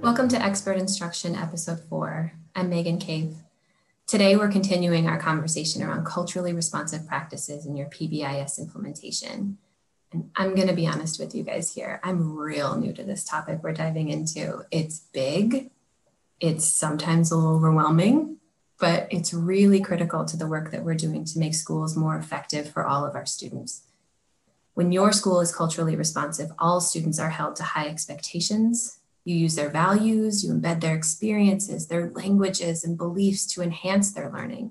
Welcome to Expert Instruction, Episode 4. I'm Megan Cave. Today, we're continuing our conversation around culturally responsive practices in your PBIS implementation. And I'm going to be honest with you guys here. I'm real new to this topic we're diving into. It's big, it's sometimes a little overwhelming, but it's really critical to the work that we're doing to make schools more effective for all of our students. When your school is culturally responsive, all students are held to high expectations you use their values, you embed their experiences, their languages, and beliefs to enhance their learning.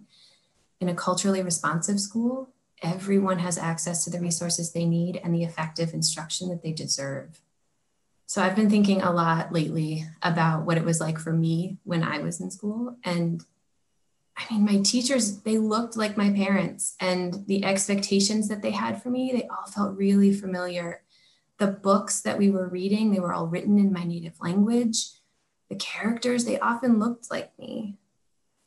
In a culturally responsive school, everyone has access to the resources they need and the effective instruction that they deserve. So I've been thinking a lot lately about what it was like for me when I was in school. And I mean, my teachers, they looked like my parents, and the expectations that they had for me, they all felt really familiar the books that we were reading, they were all written in my native language. The characters, they often looked like me.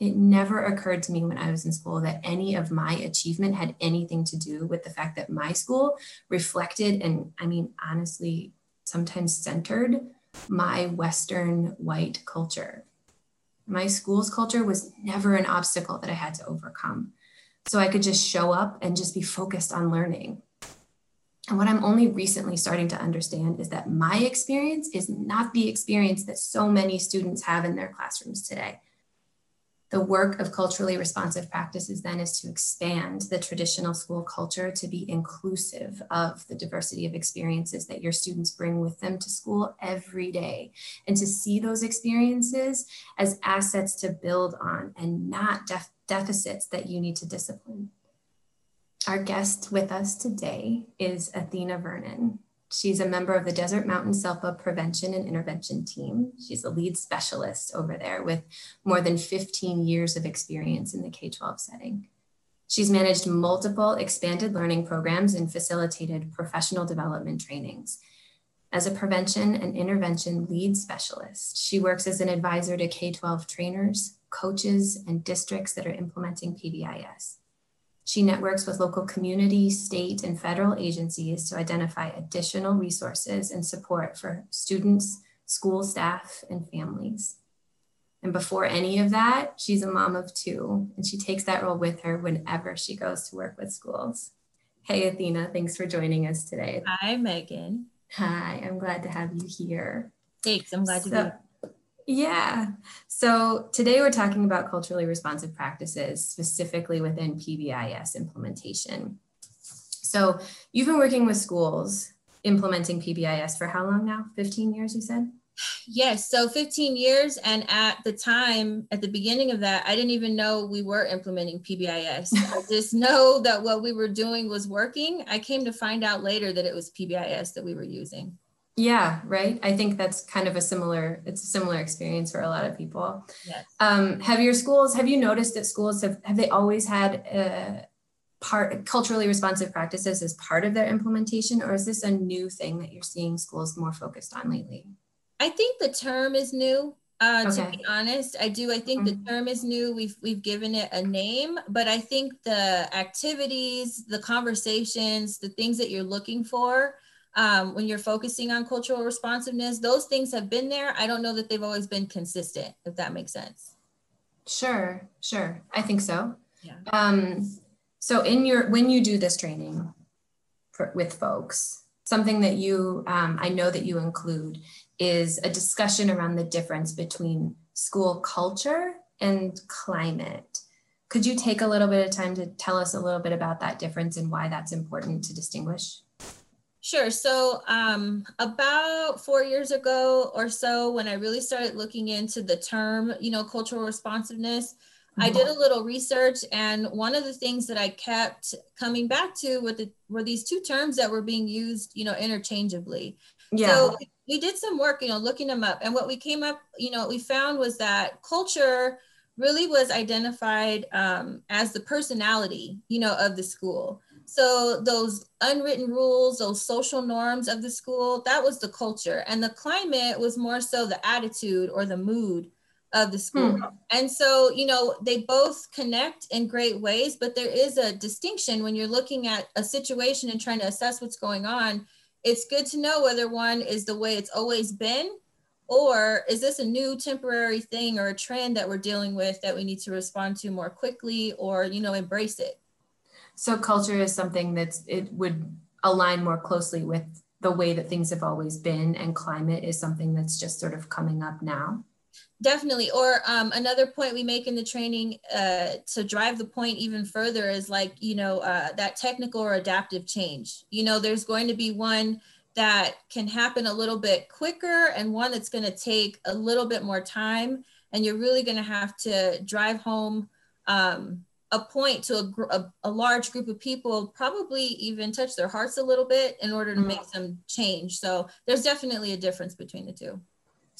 It never occurred to me when I was in school that any of my achievement had anything to do with the fact that my school reflected and, I mean, honestly, sometimes centered my Western white culture. My school's culture was never an obstacle that I had to overcome. So I could just show up and just be focused on learning. And what I'm only recently starting to understand is that my experience is not the experience that so many students have in their classrooms today. The work of culturally responsive practices then is to expand the traditional school culture to be inclusive of the diversity of experiences that your students bring with them to school every day, and to see those experiences as assets to build on and not def- deficits that you need to discipline. Our guest with us today is Athena Vernon. She's a member of the Desert Mountain SELPA Prevention and Intervention Team. She's a lead specialist over there with more than 15 years of experience in the K 12 setting. She's managed multiple expanded learning programs and facilitated professional development trainings. As a prevention and intervention lead specialist, she works as an advisor to K 12 trainers, coaches, and districts that are implementing PBIS. She networks with local community, state, and federal agencies to identify additional resources and support for students, school staff, and families. And before any of that, she's a mom of two, and she takes that role with her whenever she goes to work with schools. Hey, Athena, thanks for joining us today. Hi, Megan. Hi, I'm glad to have you here. Thanks, I'm glad so, to be here. Yeah. So today we're talking about culturally responsive practices, specifically within PBIS implementation. So you've been working with schools implementing PBIS for how long now? 15 years, you said? Yes, so 15 years. And at the time, at the beginning of that, I didn't even know we were implementing PBIS. I just know that what we were doing was working. I came to find out later that it was PBIS that we were using. Yeah, right. I think that's kind of a similar, it's a similar experience for a lot of people. Yes. Um, have your schools, have you noticed that schools have, have they always had a part culturally responsive practices as part of their implementation, or is this a new thing that you're seeing schools more focused on lately? I think the term is new. Uh, okay. To be honest, I do. I think mm-hmm. the term is new. We've we've given it a name, but I think the activities, the conversations, the things that you're looking for um, when you're focusing on cultural responsiveness, those things have been there. I don't know that they've always been consistent, if that makes sense. Sure, sure. I think so. Yeah. Um, so in your when you do this training for, with folks, something that you um, I know that you include is a discussion around the difference between school culture and climate. Could you take a little bit of time to tell us a little bit about that difference and why that's important to distinguish? Sure. So, um, about four years ago or so, when I really started looking into the term, you know, cultural responsiveness, mm-hmm. I did a little research, and one of the things that I kept coming back to were, the, were these two terms that were being used, you know, interchangeably. Yeah. So we did some work, you know, looking them up, and what we came up, you know, what we found was that culture really was identified um, as the personality, you know, of the school. So those unwritten rules, those social norms of the school, that was the culture. And the climate was more so the attitude or the mood of the school. Hmm. And so, you know, they both connect in great ways, but there is a distinction when you're looking at a situation and trying to assess what's going on. It's good to know whether one is the way it's always been or is this a new temporary thing or a trend that we're dealing with that we need to respond to more quickly or, you know, embrace it? So culture is something that's it would align more closely with the way that things have always been and climate is something that's just sort of coming up now. Definitely. Or um, another point we make in the training uh, to drive the point even further is like you know uh, that technical or adaptive change. You know there's going to be one that can happen a little bit quicker and one that's going to take a little bit more time. And you're really going to have to drive home um, a point to a, a, a, large group of people probably even touch their hearts a little bit in order to mm-hmm. make some change so there's definitely a difference between the two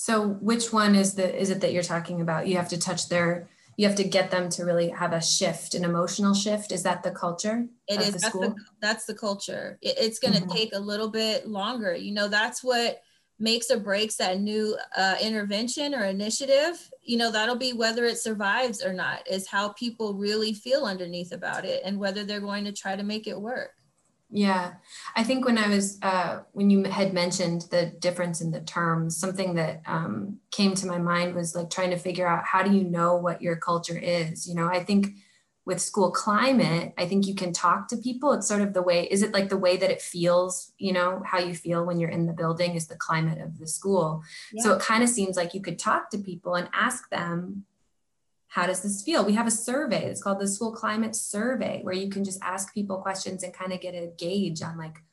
so which one is the is it that you're talking about? You have to touch their you have to get them to really have a shift, an emotional shift. Is that the culture? It is. The that's, the, that's, the, culture. It, it's going to mm-hmm. take a little bit longer. You know, that's what makes or breaks that new uh, intervention or initiative. You know, that'll be whether it survives or not, is how people really feel underneath about it and whether they're going to try to make it work. Yeah, I think when I was uh, when you had mentioned the difference in the terms, something that um, came to my mind was like trying to figure out how do you know what your culture is. You know, I think with school climate, I think you can talk to people. It's sort of the way. Is it like the way that it feels? You know, how you feel when you're in the building is the climate of the school. Yeah. So it kind of seems like you could talk to people and ask them how does this feel? We have a survey. It's called the School Climate Survey, where you can just ask people questions and kind of get a gauge on like,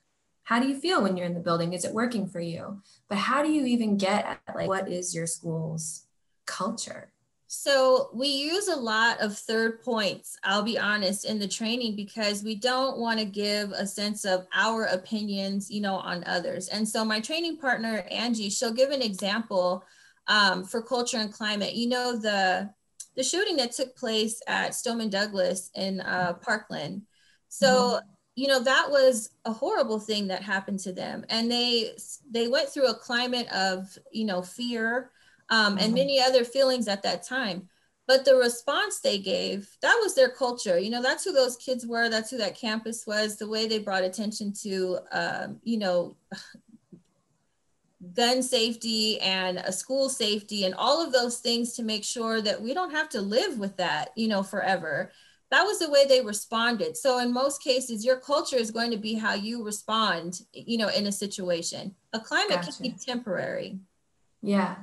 how do you feel when you're in the building? Is it working for you? But how do you even get at like, what is your school's culture? So we use a lot of third points, I'll be honest, in the training because we don't want to give a sense of our opinions, you know, on others. And so my training partner, Angie, she'll give an example um, for culture and climate. You know, the the shooting that took place at Stoneman Douglas in uh, Parkland. So, mm-hmm. you know, that was a horrible thing that happened to them. And they they went through a climate of, you know, fear um, mm-hmm. and many other feelings at that time. But the response they gave, that was their culture. You know, that's who those kids were. That's who that campus was. The way they brought attention to, um, you know, gun safety and a school safety and all of those things to make sure that we don't have to live with that, you know, forever. That was the way they responded. So in most cases, your culture is going to be how you respond, you know, in a situation. A climate gotcha. can be temporary. Yeah.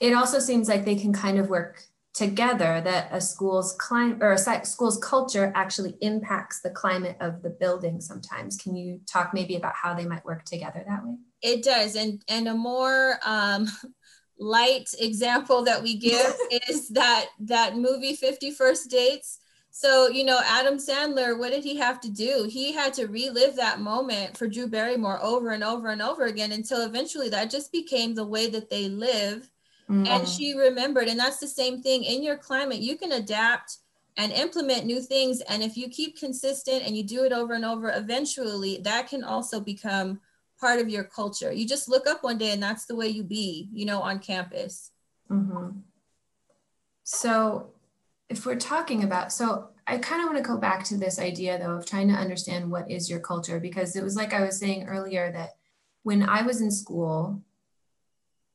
It also seems like they can kind of work together that a school's climate or a school's culture actually impacts the climate of the building sometimes. Can you talk maybe about how they might work together that way? It does. And, and a more um, light example that we give is that, that movie 50 First Dates. So, you know, Adam Sandler, what did he have to do? He had to relive that moment for Drew Barrymore over and over and over again until eventually that just became the way that they live. Mm-hmm. And she remembered. And that's the same thing in your climate. You can adapt and implement new things. And if you keep consistent and you do it over and over, eventually that can also become part of your culture. You just look up one day and that's the way you be, you know, on campus. Mm-hmm. So, if we're talking about, so I kind of want to go back to this idea though of trying to understand what is your culture because it was like I was saying earlier that when I was in school,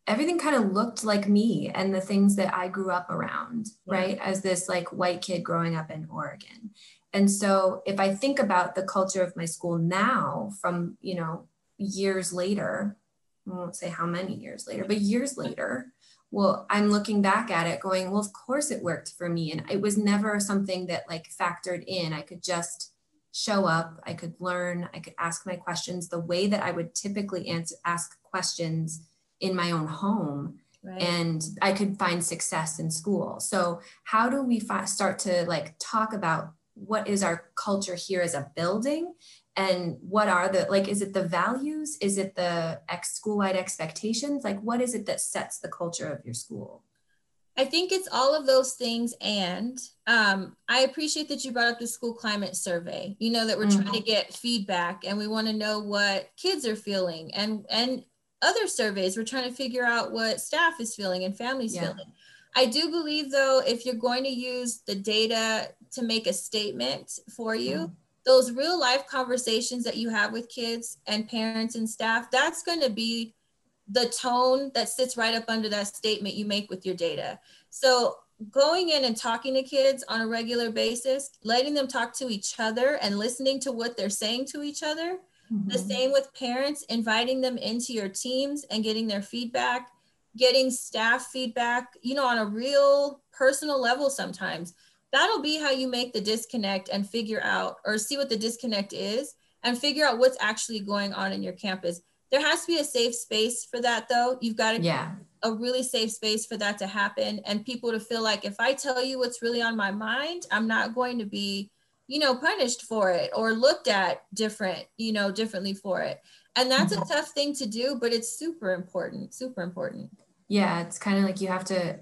everything kind of looked like me and the things that I grew up around, yeah. right? As this like white kid growing up in Oregon. And so if I think about the culture of my school now from, you know, years later, I won't say how many years later, but years later, well, I'm looking back at it going, well, of course it worked for me. And it was never something that like factored in. I could just show up, I could learn, I could ask my questions the way that I would typically answer, ask questions in my own home. Right. and i could find success in school so how do we fi- start to like talk about what is our culture here as a building and what are the like is it the values is it the ex school-wide expectations like what is it that sets the culture of your school i think it's all of those things and um, i appreciate that you brought up the school climate survey you know that we're mm-hmm. trying to get feedback and we want to know what kids are feeling and and other surveys we're trying to figure out what staff is feeling and families yeah. feeling I do believe though, if you're going to use the data to make a statement for you, mm-hmm. those real life conversations that you have with kids and parents and staff, that's going to be the tone that sits right up under that statement you make with your data. So going in and talking to kids on a regular basis, letting them talk to each other and listening to what they're saying to each other. Mm-hmm. The same with parents, inviting them into your teams and getting their feedback, getting staff feedback, you know, on a real personal level sometimes. That'll be how you make the disconnect and figure out or see what the disconnect is and figure out what's actually going on in your campus. There has to be a safe space for that though. You've got to yeah a really safe space for that to happen and people to feel like if I tell you what's really on my mind, I'm not going to be, you know, punished for it or looked at different, you know, differently for it. And that's a mm-hmm. tough thing to do, but it's super important, super important. Yeah, it's kind of like you have to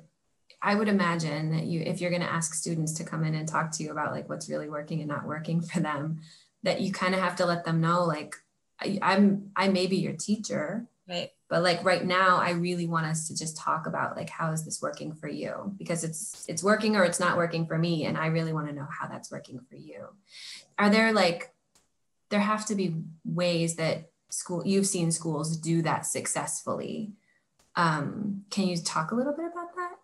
I would imagine that you if you're going to ask students to come in and talk to you about like what's really working and not working for them, that you kind of have to let them know like I, I'm I may be your teacher, right but like right now i really want us to just talk about like how is this working for you? Because it's it's working or it's not working for me and i really want to know how that's working for you. Are there like there have to be ways that school you've seen schools do that successfully. Um, can you talk a little bit about that?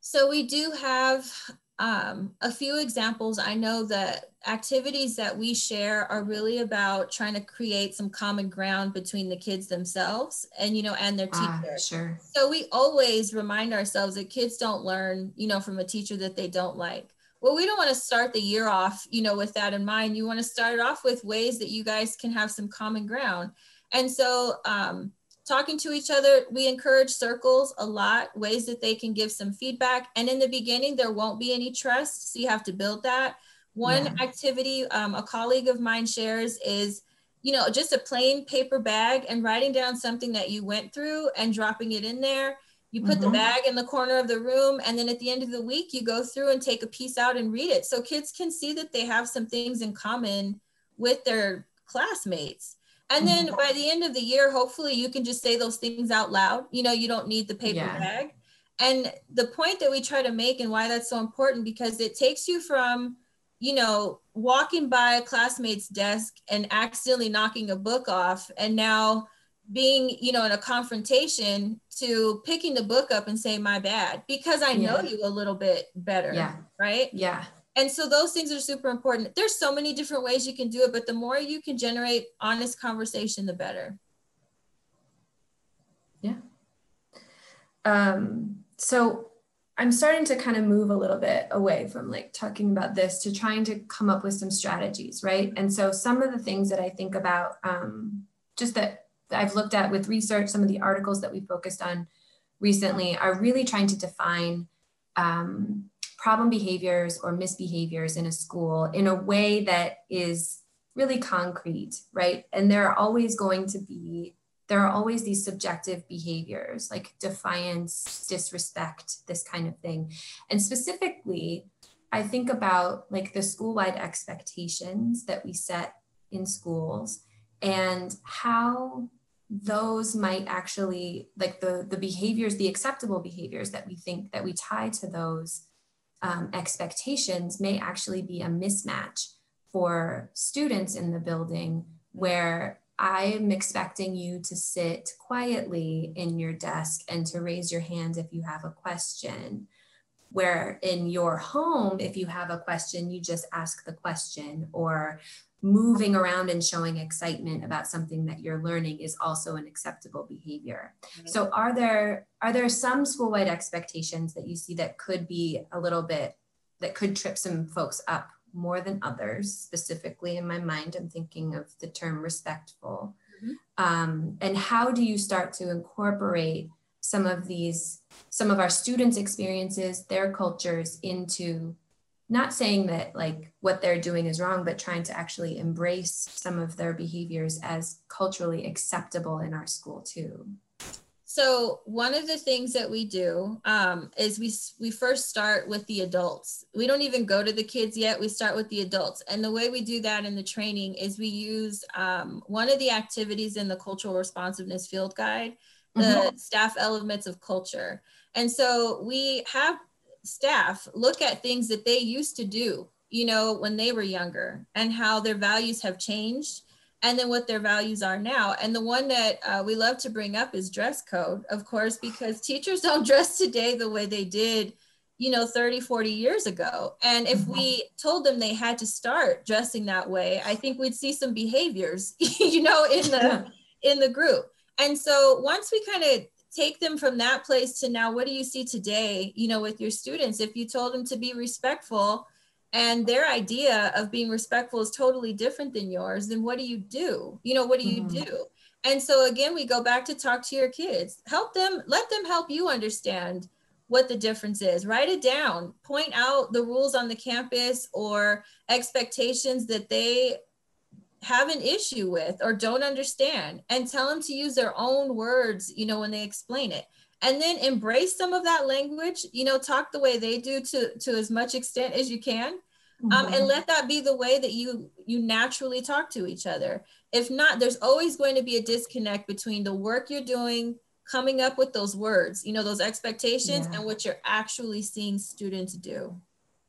So we do have um, a few examples. I know that activities that we share are really about trying to create some common ground between the kids themselves and you know and their ah, teacher. sure. So we always remind ourselves that kids don't learn, you know, from a teacher that they don't like. Well, we don't want to start the year off, you know, with that in mind. You want to start it off with ways that you guys can have some common ground. And so um, talking to each other. We encourage circles a lot, ways that they can give some feedback. And in the beginning, there won't be any trust. So you have to build that. One yeah. activity um, a colleague of mine shares is, you know, just a plain paper bag and writing down something that you went through and dropping it in there. You put mm-hmm. the bag in the corner of the room, and then at the end of the week, you go through and take a piece out and read it. So kids can see that they have some things in common with their classmates. And then mm-hmm. by the end of the year, hopefully you can just say those things out loud. You know, you don't need the paper yeah. bag. And the point that we try to make and why that's so important because it takes you from, you know, walking by a classmate's desk and accidentally knocking a book off and now being, you know, in a confrontation to picking the book up and saying my bad because I know you a little bit better. Yeah. Right? Yeah and so those things are super important. There's so many different ways you can do it but the more you can generate honest conversation the better. Yeah. Um, so i'm starting to kind of move a little bit away from like talking about this to trying to come up with some strategies right? And so some of the things that i think about um, just that i've looked at with research some of the articles that we focused on recently are really trying to define um, problem behaviors or misbehaviors in a school in a way that is really concrete, right? And there are always going to be, there are always these subjective behaviors like defiance, disrespect, this kind of thing. And specifically, I think about like the school wide expectations that we set in schools and how those might actually like the the behaviors the acceptable behaviors that we think that we tie to those um, expectations may actually be a mismatch for students in the building where I'm expecting you to sit quietly in your desk and to raise your hand if you have a question. Where in your home, if you have a question, you just ask the question, or moving around and showing excitement about something that you're learning is also an acceptable behavior. So are there are there some school-wide expectations that you see that could be a little bit that could trip some folks up more than others? Specifically in my mind, I'm thinking of the term respectful. Mm-hmm. Um, and how do you start to incorporate some of these some of our students' experiences, their cultures into not saying that like what they're doing is wrong, but trying to actually embrace some of their behaviors as culturally acceptable in our school too. So one of the things that we do um, is we we first start with the adults. We don't even go to the kids yet. We start with the adults, and the way we do that in the training is we use um, one of the activities in the cultural responsiveness field guide, the mm-hmm. staff elements of culture. And so we have staff look at things that they used to do, you know, when they were younger and how their values have changed and then what their values are now. And the one that uh, we love to bring up is dress code, of course, because teachers don't dress today the way they did, you know, 30, 40 years ago. And if mm-hmm. we told them they had to start dressing that way, I think we'd see some behaviors, you know, in the in the group. And so once we kind of take them from that place to now, what do you see today, you know, with your students? If you told them to be respectful, and their idea of being respectful is totally different than yours, then what do you do? You know, what do you mm-hmm. do? And so again, we go back to talk to your kids. Help them, let them help you understand what the difference is. Write it down. Point out the rules on the campus or expectations that they have an issue with or don't understand and tell them to use their own words, you know, when they explain it. And then embrace some of that language, you know, talk the way they do to to as much extent as you can mm-hmm. um, and mm-hmm. let that be the way that you you naturally talk to each other if not there's always going to be a disconnect between the work you're doing coming up with those words you know those expectations yeah. and what you're actually seeing students do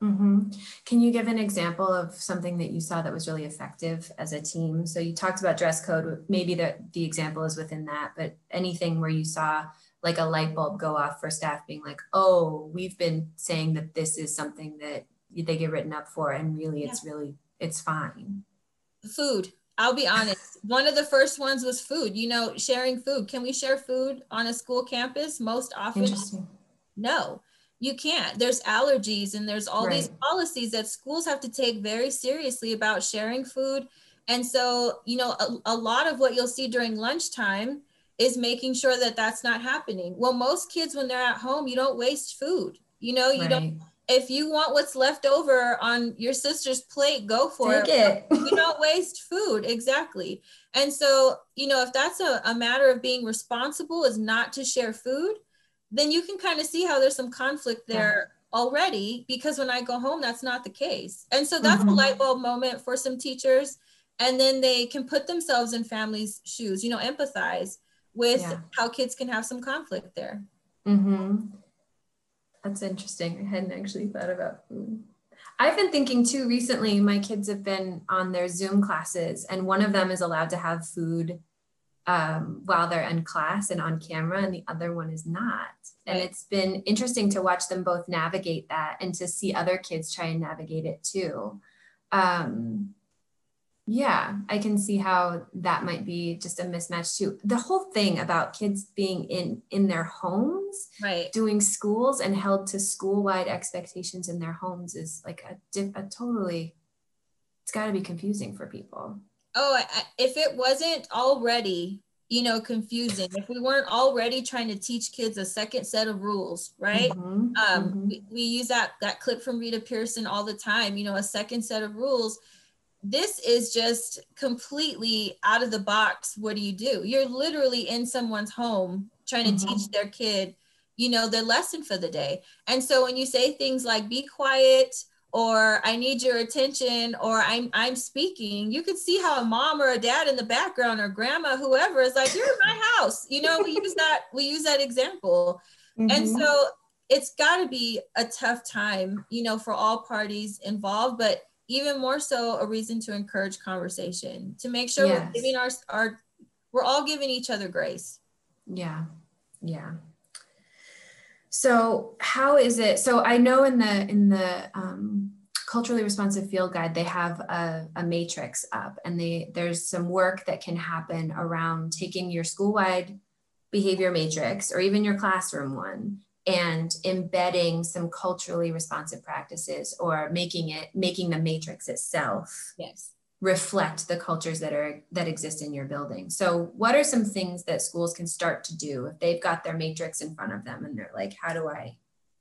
Mm-hmm. Can you give an example of something that you saw that was really effective as a team? So you talked about dress code. Maybe the, the example is within that, but anything where you saw like a light bulb go off for staff being like, oh, we've been saying that this is something that they get written up for and really it's yeah. really it's fine food i'll be honest one of the first ones was food you know sharing food can we share food on a school campus most often no you can't there's allergies and there's all right. these policies that schools have to take very seriously about sharing food and so you know a, a lot of what you'll see during lunchtime is making sure that that's not happening well most kids when they're at home you don't waste food you know you right. don't if you want what's left over on your sister's plate, go for Take it. it. you don't waste food. Exactly. And so, you know, if that's a, a matter of being responsible is not to share food, then you can kind of see how there's some conflict there yeah. already because when I go home, that's not the case. And so that's mm-hmm. a light bulb moment for some teachers. And then they can put themselves in families' shoes, you know, empathize with yeah. how kids can have some conflict there. Mm-hmm. That's interesting. I hadn't actually thought about food. I've been thinking too recently, my kids have been on their Zoom classes, and one of them is allowed to have food um, while they're in class and on camera, and the other one is not. And it's been interesting to watch them both navigate that and to see other kids try and navigate it too. Um, yeah, I can see how that might be just a mismatch too. The whole thing about kids being in in their homes, right, doing schools and held to school-wide expectations in their homes is like a, a totally it's got to be confusing for people. Oh, if it wasn't already, you know, confusing, if we weren't already trying to teach kids a second set of rules, right? Mm-hmm, um, mm-hmm. We, we use that that clip from Rita Pierson all the time, you know, a second set of rules this is just completely out of the box. What do you do? You're literally in someone's home trying to mm-hmm. teach their kid, you know, their lesson for the day. And so when you say things like be quiet or I need your attention or I'm I'm speaking, you can see how a mom or a dad in the background or grandma, whoever is like, you're in my house. You know, we use that, we use that example. Mm-hmm. And so it's got to be a tough time, you know, for all parties involved, but even more so a reason to encourage conversation to make sure yes. we're giving our, our we're all giving each other grace yeah yeah so how is it so i know in the in the um, culturally responsive field guide they have a, a matrix up and they there's some work that can happen around taking your school-wide behavior matrix or even your classroom one and embedding some culturally responsive practices or making it making the matrix itself. Yes reflect the cultures that are that exist in your building so what are some things that schools can start to do if they've got their matrix in front of them and they're like how do i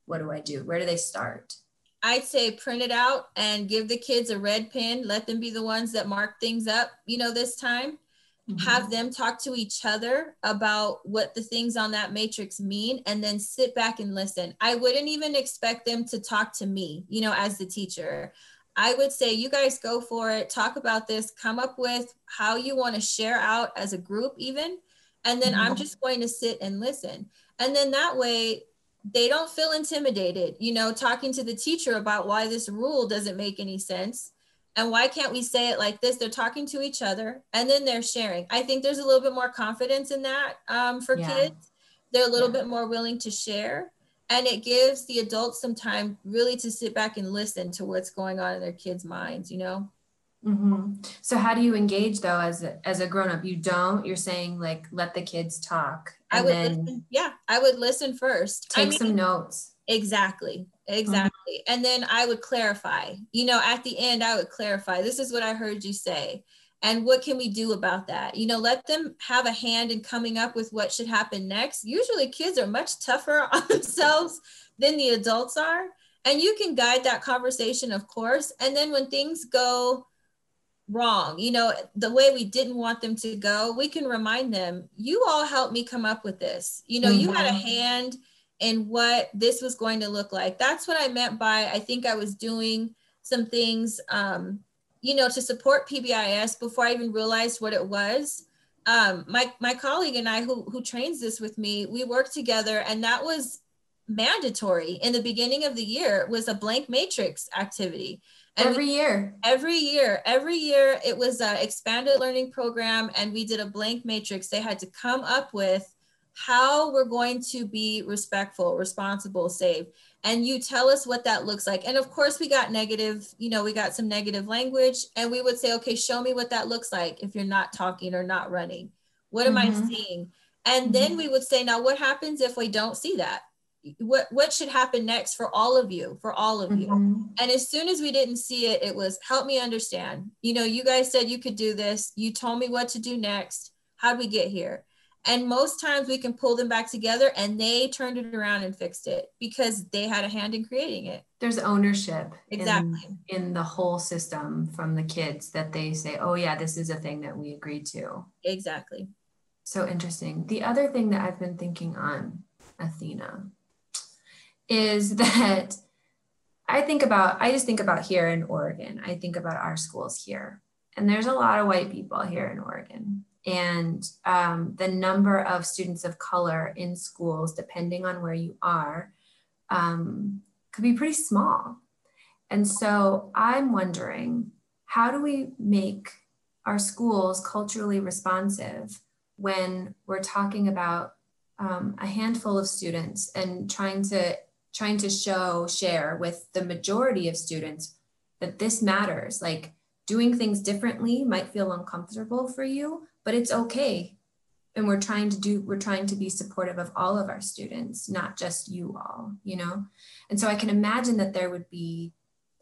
what do i do where do they start I'd say print it out and give the kids a red pen. Let them be the ones that mark things up, you know, this time mm-hmm. have them talk to each other about what the things on that matrix mean, and then sit back and listen. I wouldn't even expect them to talk to me, you know, as the teacher. I would say, you guys go for it, talk about this, come up with how you want to share out as a group, even. And then mm-hmm. I'm just going to sit and listen. And then that way, they don't feel intimidated, you know, talking to the teacher about why this rule doesn't make any sense. And why can't we say it like this? They're talking to each other and then they're sharing. I think there's a little bit more confidence in that um, for yeah. kids. They're a little yeah. bit more willing to share. And it gives the adults some time really to sit back and listen to what's going on in their kids' minds, you know? Mm-hmm. So how do you engage though as a, as a grown up? You don't. You're saying like let the kids talk. I would listen. Yeah, I would listen first. Take I mean, some notes. Exactly. Exactly. Mm-hmm. And then I would clarify. You know, at the end, I would clarify. This is what I heard you say. And what can we do about that? You know, let them have a hand in coming up with what should happen next. Usually, kids are much tougher on themselves than the adults are. And you can guide that conversation, of course. And then when things go wrong, you know, the way we didn't want them to go, we can remind them, you all helped me come up with this. You know, mm-hmm. you had a mm-hmm. hand in what this was going to look like. That's what I meant by I think I was doing some things, um, you know, to support PBIS before I even realized what it was. Um, my my colleague and I, who who trains this with me, we worked together, and that was mandatory in the beginning of the year. was a blank matrix activity every year every year every year it was an expanded learning program and we did a blank matrix they had to come up with how we're going to be respectful responsible safe and you tell us what that looks like. And of course we got negative you know we got some negative language and we would say okay show me what that looks like if you're not talking or not running. What am mm-hmm. i seeing? And then mm-hmm. we would say now what happens if we don't see that? What what should happen next for all of you for all of you? Mm-hmm. and as soon as we didn't see it it was help me understand. You know you guys said you could do this. You told me what to do next. How do we get here and most times we can pull them back together and they turned it around and fixed it because they had a hand in creating it there's ownership exactly in, in the whole system from the kids that they say oh yeah this is a thing that we agreed to exactly so interesting the other thing that i've been thinking on athena is that I think about, I just think about here in Oregon. I think about our schools here. And there's a lot of white people here in Oregon. And um, the number of students of color in schools, depending on where you are, um, could be pretty small. And so I'm wondering how do we make our schools culturally responsive when we're talking about um, a handful of students and trying to trying to show, share with the majority of students that this matters. Like doing things differently might feel uncomfortable for you, but it's okay. And we're trying to do, we're trying to be supportive of all of our students, not just you all, you know? And so I can imagine that there would be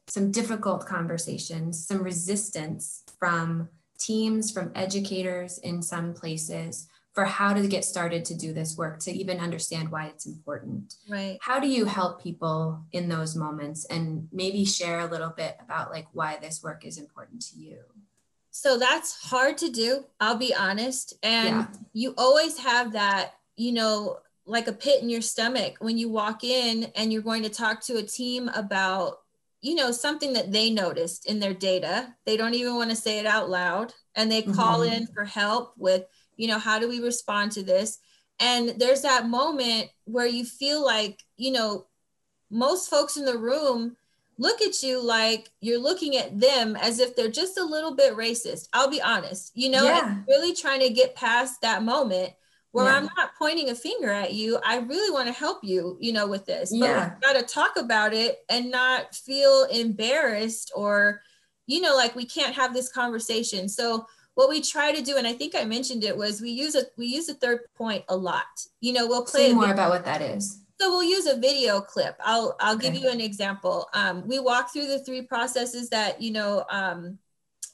some difficult conversations, some resistance from teams, from educators in some places for how to get started to do this work to even understand why it's important right how do you help people in those moments and maybe share a little bit about like why this work is important to you so that's hard to do i'll be honest and yeah. you always have that you know like a pit in your stomach when you walk in and you're going to talk to a team about you know something that they noticed in their data they don't even want to say it out loud and they call mm-hmm. in for help with you know how do we respond to this and there's that moment where you feel like you know most folks in the room look at you like you're looking at them as if they're just a little bit racist i'll be honest you know yeah. really trying to get past that moment where yeah. i'm not pointing a finger at you i really want to help you you know with this but yeah. we got to talk about it and not feel embarrassed or you know like we can't have this conversation so what we try to do, and I think I mentioned it, was we use a we use a third point a lot. You know, we'll play Say more about what that is. So we'll use a video clip. I'll I'll okay. give you an example. Um, we walk through the three processes that you know um,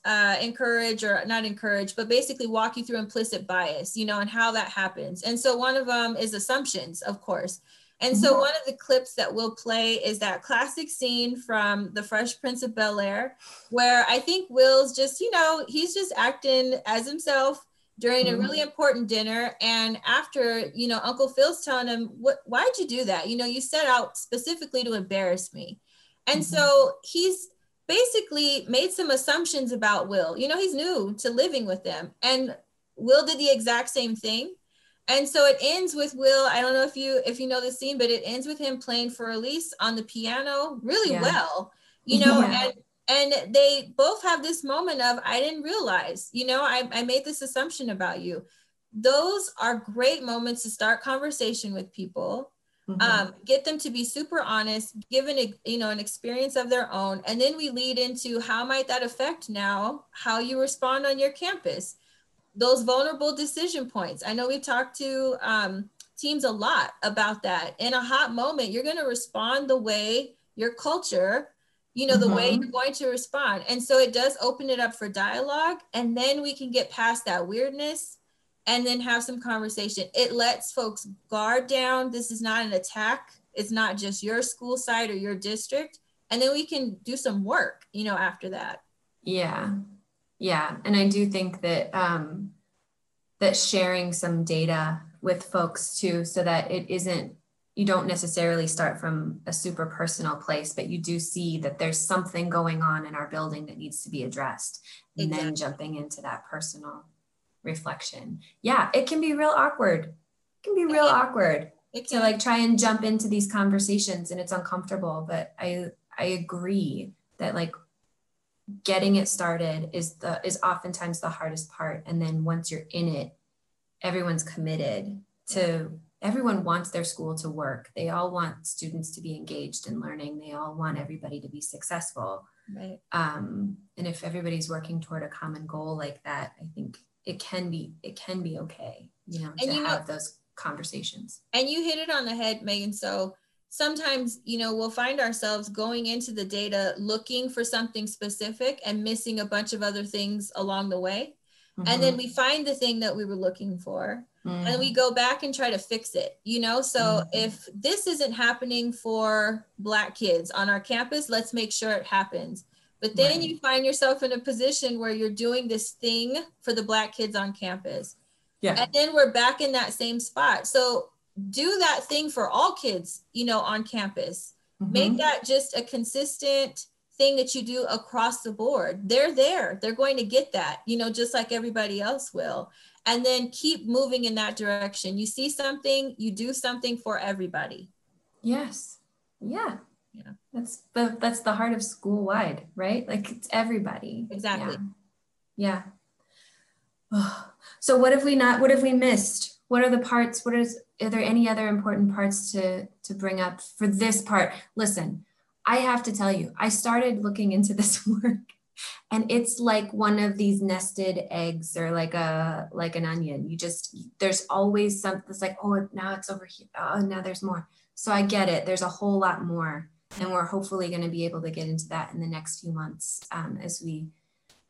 uh, encourage or not encourage, but basically walk you through implicit bias. You know, and how that happens. And so one of them is assumptions, of course. And so mm-hmm. one of the clips that we'll play is that classic scene from The Fresh Prince of Bel Air, where I think Will's just, you know, he's just acting as himself during mm-hmm. a really important dinner. And after, you know, Uncle Phil's telling him, "What? Why'd you do that? You know, you set out specifically to embarrass me." And mm-hmm. so he's basically made some assumptions about Will. You know, he's new to living with them, and Will did the exact same thing. And so it ends with Will. I don't know if you if you know the scene, but it ends with him playing Für Elise on the piano really yeah. well. You know, yeah. and and they both have this moment of I didn't realize, you know, I, I made this assumption about you. Those are great moments to start conversation with people. Mm-hmm. Um, get them to be super honest, given a, you know an experience of their own, and then we lead into how might that affect now how you respond on your campus those vulnerable decision points. I know we've talked to um, teams a lot about that. In a hot moment, you're going to respond the way your culture, you know, the mm-hmm. way you're going to respond. And so it does open it up for dialogue. And then we can get past that weirdness and then have some conversation. It lets folks guard down. This is not an attack, it's not just your school site or your district. And then we can do some work, you know, after that. Yeah. Yeah, and I do think that um, that sharing some data with folks too, so that it isn't you don't necessarily start from a super personal place, but you do see that there's something going on in our building that needs to be addressed, and exactly. then jumping into that personal reflection. Yeah, it can be real awkward. It can be real awkward to like try and jump into these conversations, and it's uncomfortable. But I I agree that like getting it started is the is oftentimes the hardest part and then once you're in it everyone's committed to everyone wants their school to work. They all want students to be engaged in learning. They all want everybody to be successful. Right. Um, and if everybody's working toward a common goal like that i think it can be it can be okay you know and to you have know, those conversations. And you hit it on the head megan. So sometimes you know we'll find ourselves going into the data looking for something specific and missing a bunch of other things along the way mm-hmm. and then mm-hmm. we find the thing that we were looking for mm-hmm. and we mm-hmm. go back and try to fix it you know so mm-hmm. if this isn't happening for black kids on our campus let's make sure it happens but then right. you find yourself in a position where you're doing this thing for the black kids on campus yeah. And then we're back in that same spot. So do that thing for all kids, you know, on campus. Mm-hmm. Make that just a consistent thing that you do across the board. They're there. They're going to get that, you know, just like everybody else will. And then keep moving in that direction. You see something, you do something for everybody. Yes. Yeah. Yeah. That's the that's the heart of school wide, right? Like it's everybody. Exactly. Yeah. yeah. So what have we not what have we missed? What are the parts? What is are there any other important parts to to bring up for this part listen i have to tell you i started looking into this work and it's like one of these nested eggs or like a like an onion. You just there's always something that's like oh now it's over here. Oh now there's more. So i get it. There's a whole lot more and we're hopefully going to be able to get into that in the next few months um, as we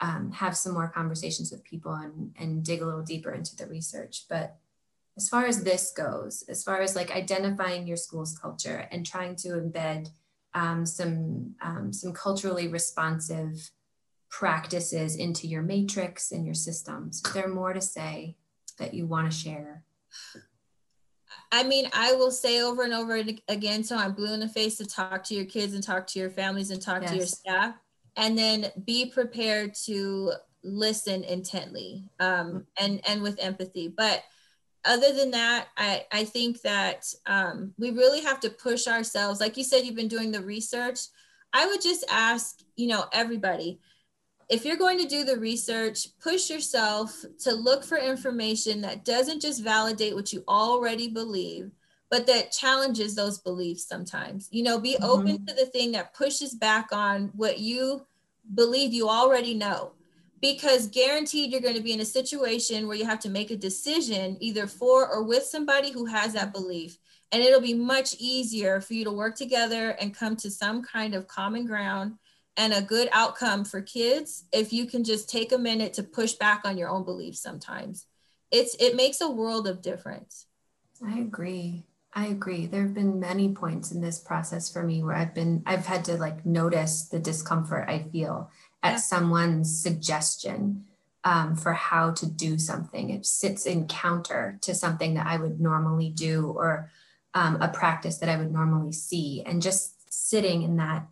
um, have some more conversations with people and, and dig a little deeper into the research. But as far as this goes, as far as like identifying your school's culture and trying to embed um, some um, some culturally responsive practices into your matrix and your systems, is there more to say that you want to share? I mean, I will say over and over again, so I'm blue in the face to talk to your kids and talk to your families and talk yes. to your staff, and then be prepared to listen intently um, and and with empathy. But other than that, I, I think that um, we really have to push ourselves. Like you said, you've been doing the research. I would just ask, you know, everybody, if you're going to do the research, push yourself to look for information that doesn't just validate what you already believe, but that challenges those beliefs sometimes. You know, be mm-hmm. open to the thing that pushes back on what you believe you already know because guaranteed you're going to be in a situation where you have to make a decision either for or with somebody who has that belief. And it'll be much easier for you to work together and come to some kind of common ground and a good outcome for kids if you can just take a minute to push back on your own beliefs sometimes. It's it makes a world of difference. I agree. I agree. There have been many points in this process for me where i've been i've had to like notice the discomfort i feel at someone's suggestion um, for how to do something. It sits in counter to something that I would normally do or um, a practice that I would normally see. And just sitting in that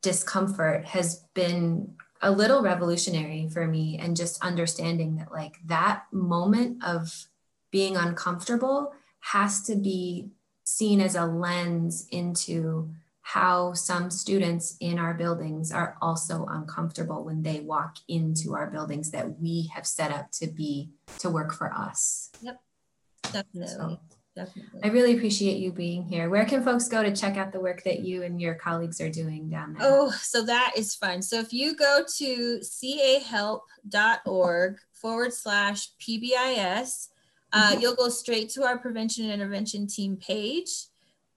discomfort has been a little revolutionary for me and just understanding that like that moment of being uncomfortable has to be seen as a lens into how some students in our buildings are also uncomfortable when they walk into our buildings that we have set up to be to work for us. Yep, definitely. So, definitely. I really appreciate you being here. Where can folks go to check out the work that you and your colleagues are doing down there? Oh, so that is fun. So if you go to cahelp.org forward slash PBIS, uh, mm-hmm. you'll go straight to our prevention and intervention team page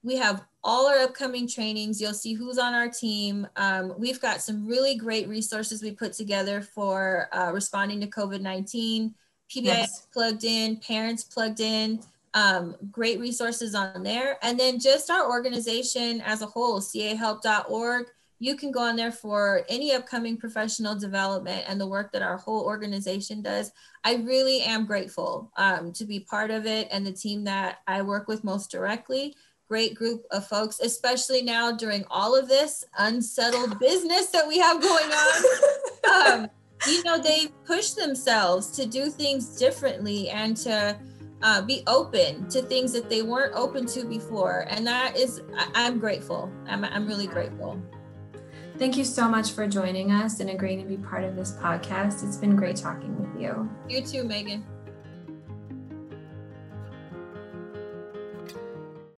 we have all our upcoming trainings. You'll see who's on our team. Um, we've got some really great resources we put together for uh, responding to COVID 19. PBIS yes. plugged in, parents plugged in, um, great resources on there. And then just our organization as a whole, cahelp.org. You can go on there for any upcoming professional development and the work that our whole organization does. I really am grateful um, to be part of it and the team that I work with most directly great group of folks, especially now during all of this unsettled business that we have going on. um, you know, they push themselves to do things differently and to uh, be open to things that they weren't open to before. And that is, I, am grateful. I'm, I'm really grateful. Thank you so much for joining us and agreeing to be part of this podcast. It's been great talking with you. You too, Megan.